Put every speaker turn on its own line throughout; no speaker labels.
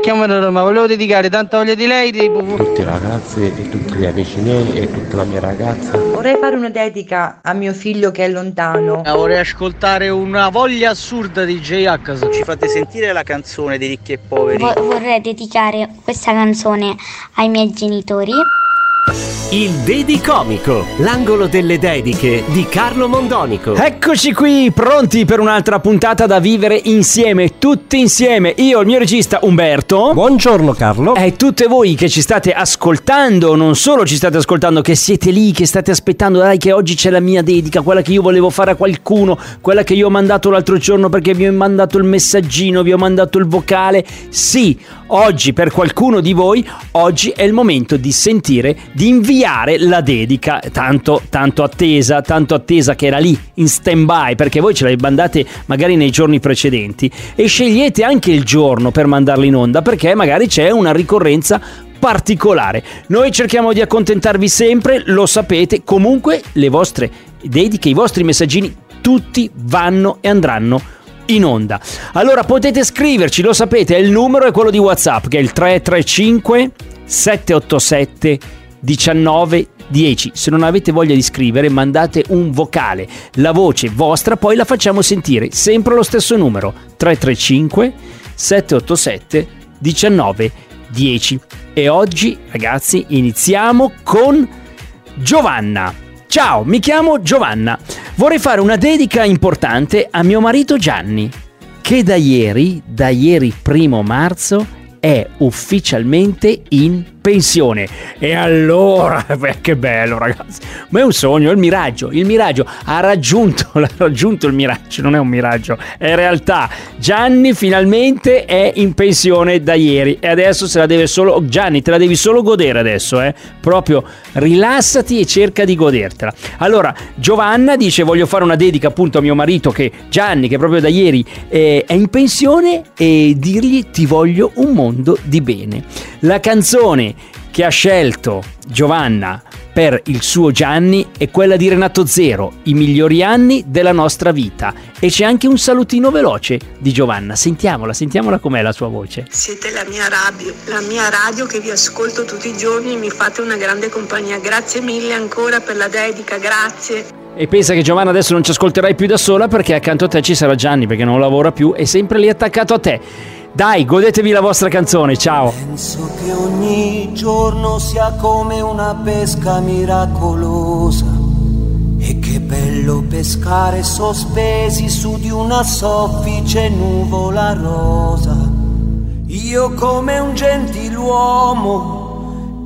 Chiamo da Roma, volevo dedicare tanta voglia di lei di
Tutte le ragazze e tutti gli amici miei e tutta la mia ragazza.
Vorrei fare una dedica a mio figlio che è lontano.
Vorrei ascoltare una voglia assurda di J-H.
Ci fate sentire la canzone di Ricchi e Poveri?
Vo- vorrei dedicare questa canzone ai miei genitori.
Il Dedicomico, l'angolo delle dediche di Carlo Mondonico.
Eccoci qui, pronti per un'altra puntata da vivere insieme, tutti insieme. Io, il mio regista Umberto.
Buongiorno Carlo.
E tutte voi che ci state ascoltando, non solo ci state ascoltando, che siete lì, che state aspettando, dai che oggi c'è la mia dedica, quella che io volevo fare a qualcuno, quella che io ho mandato l'altro giorno perché vi ho mandato il messaggino, vi ho mandato il vocale. Sì, oggi per qualcuno di voi, oggi è il momento di sentire, di inviare la dedica, tanto, tanto attesa, tanto attesa che era lì in stand by, perché voi ce l'avete mandate magari nei giorni precedenti e scegliete anche il giorno per mandarla in onda, perché magari c'è una ricorrenza particolare. Noi cerchiamo di accontentarvi sempre, lo sapete, comunque le vostre dediche, i vostri messaggini, tutti vanno e andranno in onda. Allora potete scriverci, lo sapete, il numero è quello di WhatsApp che è il 335 787 19 10. Se non avete voglia di scrivere, mandate un vocale, la voce vostra, poi la facciamo sentire. Sempre lo stesso numero 335 787 19 10. E oggi, ragazzi, iniziamo con Giovanna. Ciao, mi chiamo Giovanna. Vorrei fare una dedica importante a mio marito Gianni, che da ieri, da ieri primo marzo, è ufficialmente in pensione. E allora, beh, che bello ragazzi, ma è un sogno, è il miraggio, il miraggio ha raggiunto, ha raggiunto il miraggio, non è un miraggio, è realtà. Gianni finalmente è in pensione da ieri e adesso se la deve solo, Gianni te la devi solo godere adesso, eh? proprio rilassati e cerca di godertela. Allora, Giovanna dice voglio fare una dedica appunto a mio marito che Gianni, che proprio da ieri eh, è in pensione e dirgli ti voglio un mondo di bene. La canzone che ha scelto Giovanna per il suo Gianni è quella di Renato Zero, i migliori anni della nostra vita. E c'è anche un salutino veloce di Giovanna. Sentiamola, sentiamola com'è la sua voce.
Siete la mia radio, la mia radio che vi ascolto tutti i giorni e mi fate una grande compagnia. Grazie mille ancora per la dedica, grazie.
E pensa che Giovanna adesso non ci ascolterai più da sola perché accanto a te ci sarà Gianni perché non lavora più, è sempre lì attaccato a te. Dai, godetevi la vostra canzone, ciao.
Penso che ogni giorno sia come una pesca miracolosa. E che bello pescare sospesi su di una soffice nuvola rosa. Io come un gentiluomo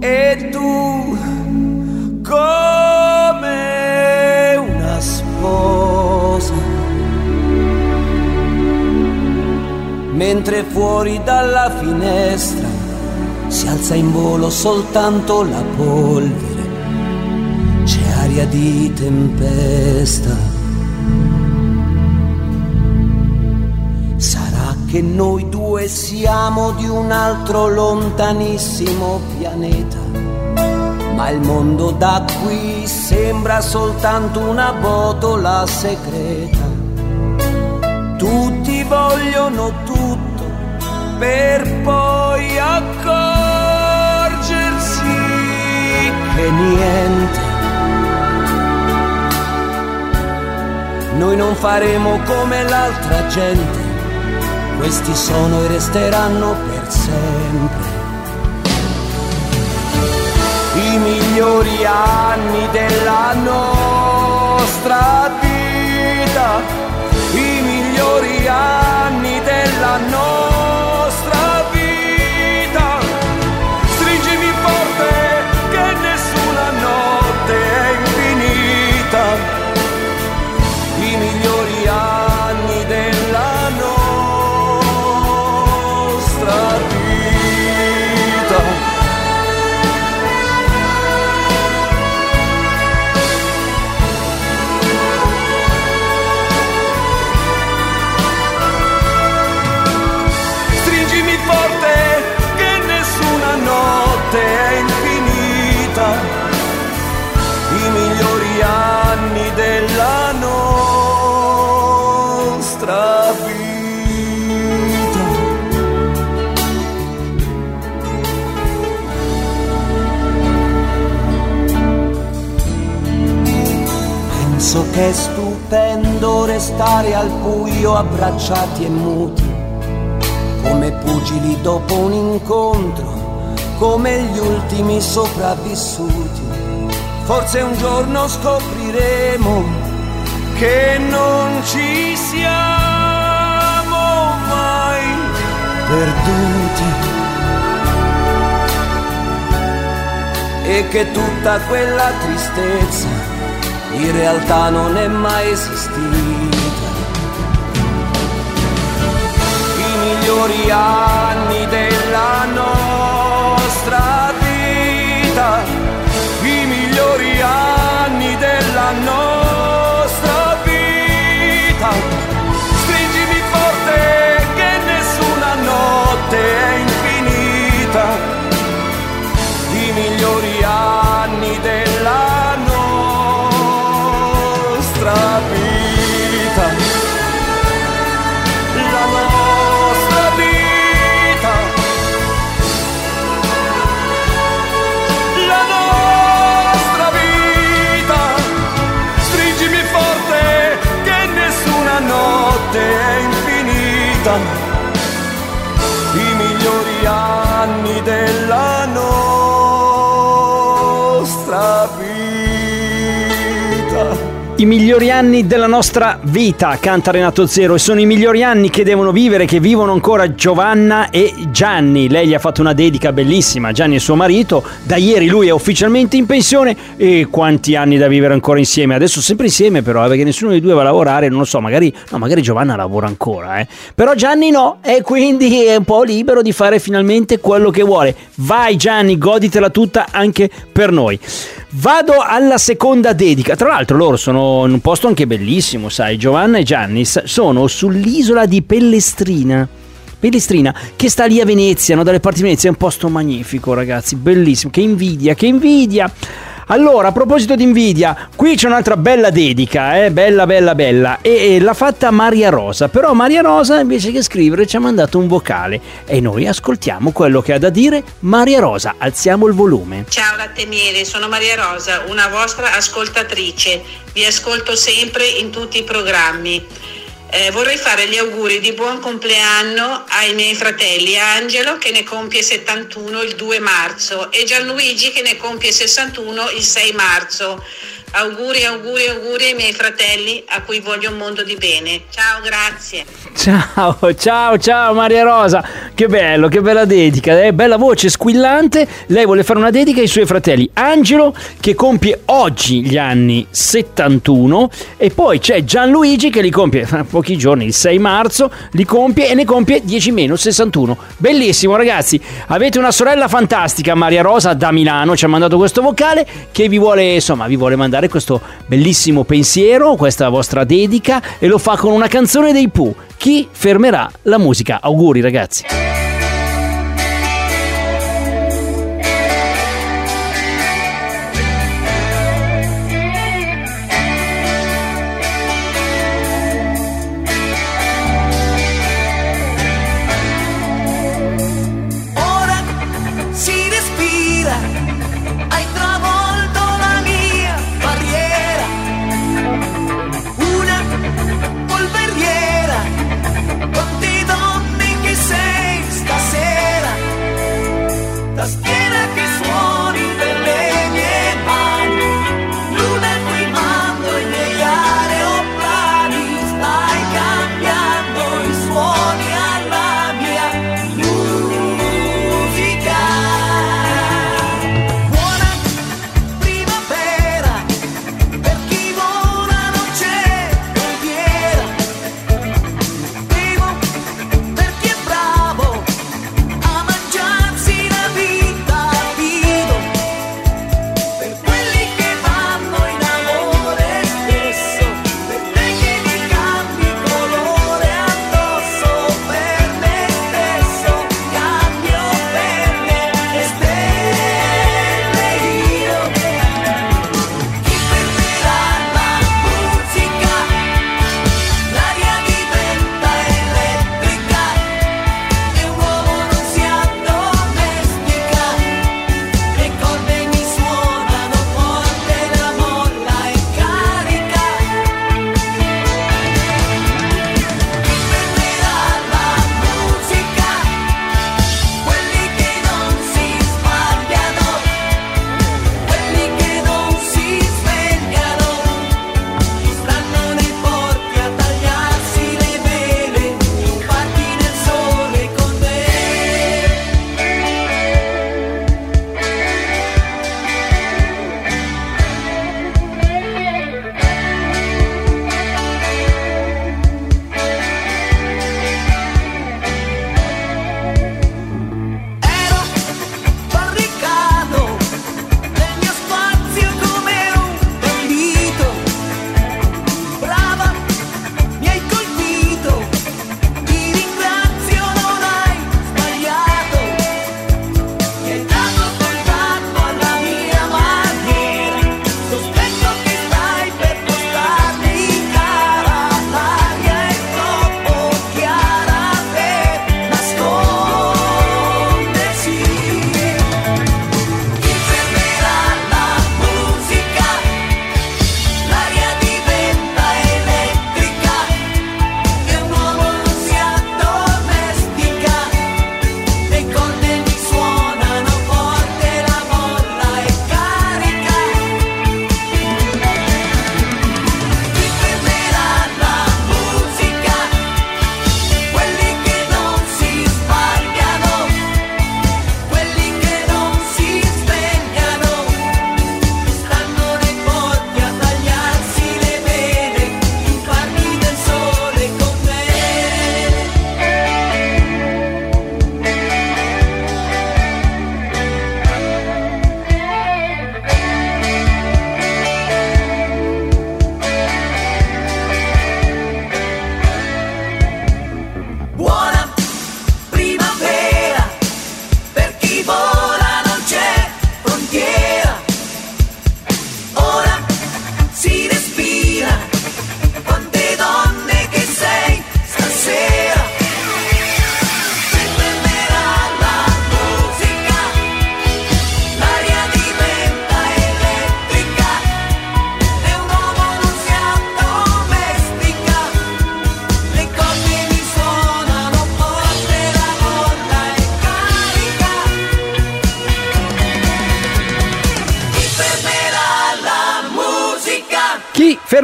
e tu come mentre fuori dalla finestra si alza in volo soltanto la polvere, c'è aria di tempesta. Sarà che noi due siamo di un altro lontanissimo pianeta, ma il mondo da qui sembra soltanto una botola segreta. Vogliono tutto per poi accorgersi che niente. Noi non faremo come l'altra gente, questi sono e resteranno per sempre. I migliori anni della nostra vita notte è infinita, i migliori anni della nostra vita. Penso che è stupendo restare al buio abbracciati e muti, come pugili dopo un incontro come gli ultimi sopravvissuti. Forse un giorno scopriremo che non ci siamo mai perduti. e che tutta quella tristezza in realtà non è mai esistita. I migliori anni della nostra nostra vita. I migliori anni della nostra vita,
canta Renato Zero, e sono i migliori anni che devono vivere, che vivono ancora Giovanna e Gianni. Lei gli ha fatto una dedica bellissima, Gianni è suo marito, da ieri lui è ufficialmente in pensione e quanti anni da vivere ancora insieme. Adesso sempre insieme però, eh, perché nessuno dei due va a lavorare, non lo so, magari, no, magari Giovanna lavora ancora, eh. Però Gianni no, e quindi è un po' libero di fare finalmente quello che vuole. Vai Gianni, goditela tutta anche per noi. Vado alla seconda dedica. Tra l'altro loro sono in un posto anche bellissimo, sai, Giovanna e Gianni s- sono sull'isola di Pellestrina. Pellestrina, che sta lì a Venezia, no? dalle parti di Venezia, è un posto magnifico, ragazzi, bellissimo. Che invidia, che invidia. Allora, a proposito di invidia, qui c'è un'altra bella dedica, eh? bella, bella, bella, e, e l'ha fatta Maria Rosa, però Maria Rosa invece che scrivere ci ha mandato un vocale e noi ascoltiamo quello che ha da dire Maria Rosa, alziamo il volume.
Ciao latte miele, sono Maria Rosa, una vostra ascoltatrice. Vi ascolto sempre in tutti i programmi. Eh, vorrei fare gli auguri di buon compleanno ai miei fratelli Angelo che ne compie 71 il 2 marzo e Gianluigi che ne compie 61 il 6 marzo. Auguri, auguri, auguri ai miei fratelli a cui voglio un mondo di bene. Ciao, grazie.
Ciao, ciao, ciao Maria Rosa, che bello, che bella dedica, eh? bella voce squillante. Lei vuole fare una dedica ai suoi fratelli Angelo che compie oggi gli anni 71 e poi c'è Gianluigi che li compie fra pochi giorni, il 6 marzo, li compie e ne compie 10 meno 61. Bellissimo ragazzi, avete una sorella fantastica, Maria Rosa da Milano ci ha mandato questo vocale che vi vuole, insomma, vi vuole mandare questo bellissimo pensiero, questa vostra dedica e lo fa con una canzone dei Pooh. Chi fermerà la musica? Auguri ragazzi.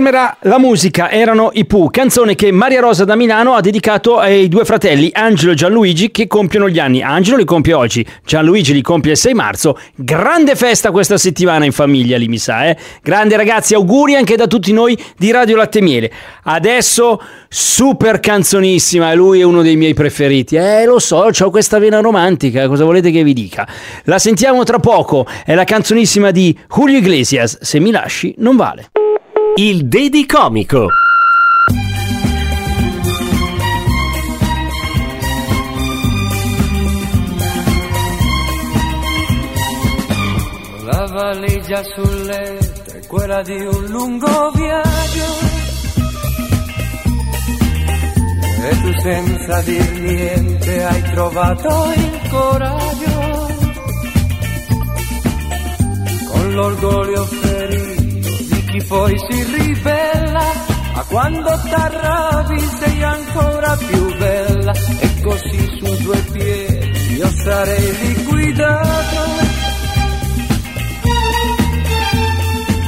Fermerà la musica, erano i Pooh, canzone che Maria Rosa da Milano ha dedicato ai due fratelli Angelo e Gianluigi che compiono gli anni. Angelo li compie oggi, Gianluigi li compie il 6 marzo. Grande festa questa settimana in famiglia, lì mi sa, eh. Grande ragazzi, auguri anche da tutti noi di Radio Latte Miele. Adesso super canzonissima, lui è uno dei miei preferiti. Eh, lo so, ho questa vena romantica, cosa volete che vi dica? La sentiamo tra poco, è la canzonissima di Julio Iglesias, Se mi lasci non vale.
Il Dedi Comico.
La valigia sul letto è quella di un lungo viaggio. E tu senza dir niente hai trovato il coraggio. Con l'orgoglio poi si ribella. Ma quando t'arrabbi sei ancora più bella. E così su due piedi io sarei liquidato.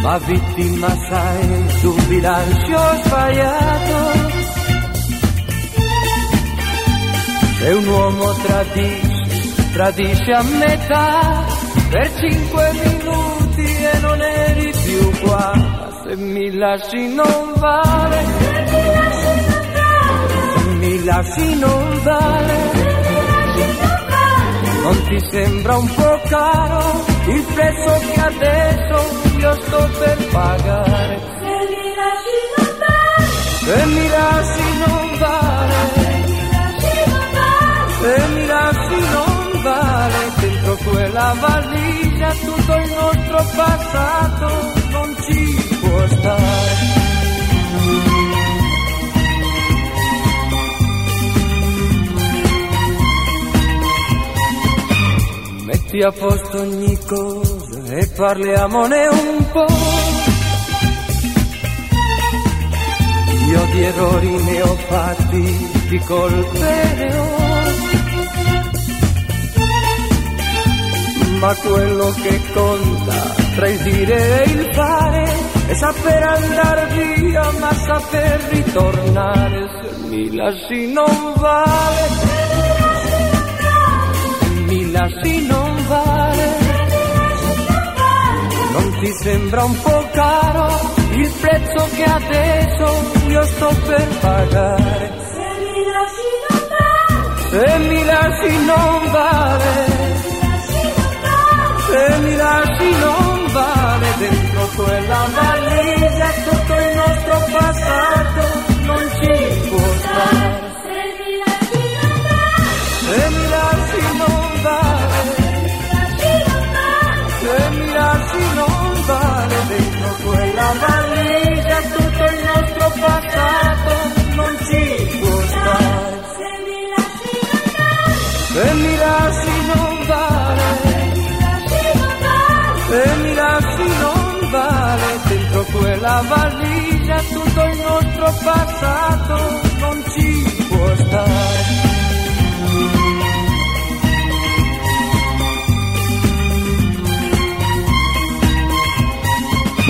ma vittima sai su bilancio sbagliato. Se un uomo tradisce, tradisce a metà per cinque minuti e non eri più qua. Ma se mi lasci non vale, se mi lasci non vale. Non ti sembra un po' caro il prezzo che adesso io sto per pagare? Se mi lasci non vale, se mi lasci non vale, se mi lasci non vale, dentro quella valigia tutto il nostro passato Metti a posto ogni cosa e parliamone un po'. Io di errori ne ho fatti, di colpe ne ho. Ma quello che conta tra il dire e il fare è saper andare via, ma saper ritornare. Se mi lasci non vale, mi lasci non vale. Non ti sembra un po' caro il prezzo che adesso io sto per pagare? Se mi lasci non vale, se mi lasci non vale, se mi lasci non vale dentro quella valigia tutto il nostro passato non ci può stare. Se mi lasci non vale, se mi lasci non vale dentro quella valigia tutto il nostro passato passato non ci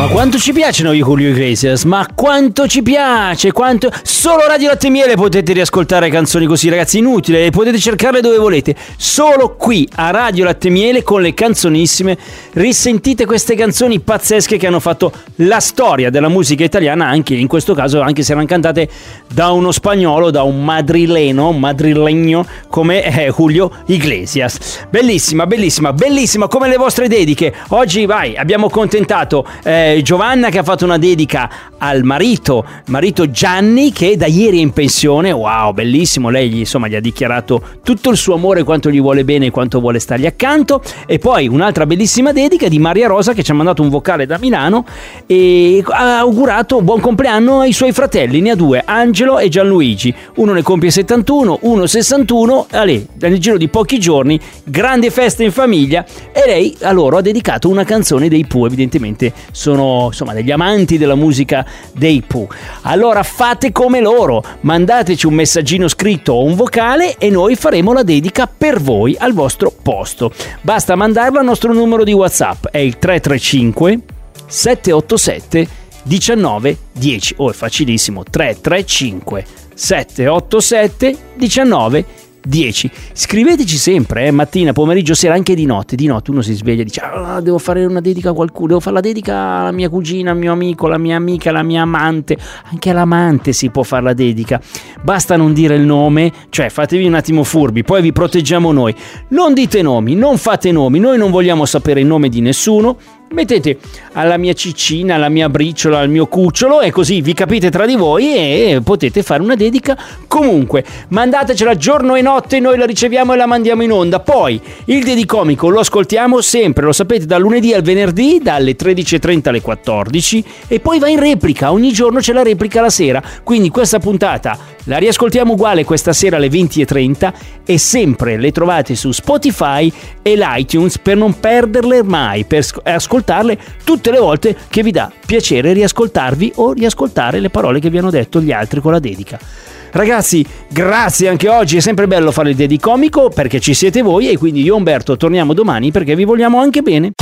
Ma quanto ci piacciono i Julio Iglesias? Ma quanto ci piace? Quanto... Solo Radio Latte Miele potete riascoltare canzoni così, ragazzi. Inutile, potete cercarle dove volete. Solo qui a Radio Latte Miele con le canzonissime. Risentite queste canzoni pazzesche che hanno fatto la storia della musica italiana, anche in questo caso, anche se erano cantate da uno spagnolo, da un madrileno, un madrilegno come eh, Julio Iglesias. Bellissima, bellissima, bellissima come le vostre dediche. Oggi, vai, abbiamo contentato. Eh, Giovanna che ha fatto una dedica al marito, marito Gianni che da ieri è in pensione, wow bellissimo, lei gli, insomma gli ha dichiarato tutto il suo amore, quanto gli vuole bene e quanto vuole stargli accanto. E poi un'altra bellissima dedica di Maria Rosa che ci ha mandato un vocale da Milano e ha augurato buon compleanno ai suoi fratelli, ne ha due, Angelo e Gianluigi, uno ne compie 71, uno 61, allè, nel giro di pochi giorni, grande festa in famiglia. E lei a loro ha dedicato una canzone dei Pooh, evidentemente sono insomma degli amanti della musica dei Pooh. Allora fate come loro, mandateci un messaggino scritto o un vocale e noi faremo la dedica per voi al vostro posto. Basta mandarlo al nostro numero di WhatsApp, è il 335 787 19 10. Oh, è facilissimo. 335 787 19 10. Scriveteci sempre, eh, mattina, pomeriggio, sera, anche di notte. Di notte uno si sveglia e dice: ah, Devo fare una dedica a qualcuno, devo fare la dedica alla mia cugina, al mio amico, alla mia amica, alla mia amante. Anche all'amante si può fare la dedica. Basta non dire il nome, cioè fatevi un attimo furbi, poi vi proteggiamo noi. Non dite nomi, non fate nomi, noi non vogliamo sapere il nome di nessuno. Mettete alla mia ciccina, alla mia briciola, al mio cucciolo e così vi capite tra di voi e potete fare una dedica. Comunque, mandatecela giorno e notte, noi la riceviamo e la mandiamo in onda. Poi il dedicomico lo ascoltiamo sempre, lo sapete, dal lunedì al venerdì, dalle 13.30 alle 14 e poi va in replica. Ogni giorno c'è la replica la sera. Quindi questa puntata la riascoltiamo uguale questa sera alle 20.30 e sempre le trovate su Spotify e l'iTunes per non perderle mai, per ascoltarle tutte le volte che vi dà piacere riascoltarvi o riascoltare le parole che vi hanno detto gli altri con la dedica. Ragazzi, grazie anche oggi, è sempre bello fare il dedicomico perché ci siete voi e quindi io e Umberto torniamo domani perché vi vogliamo anche bene.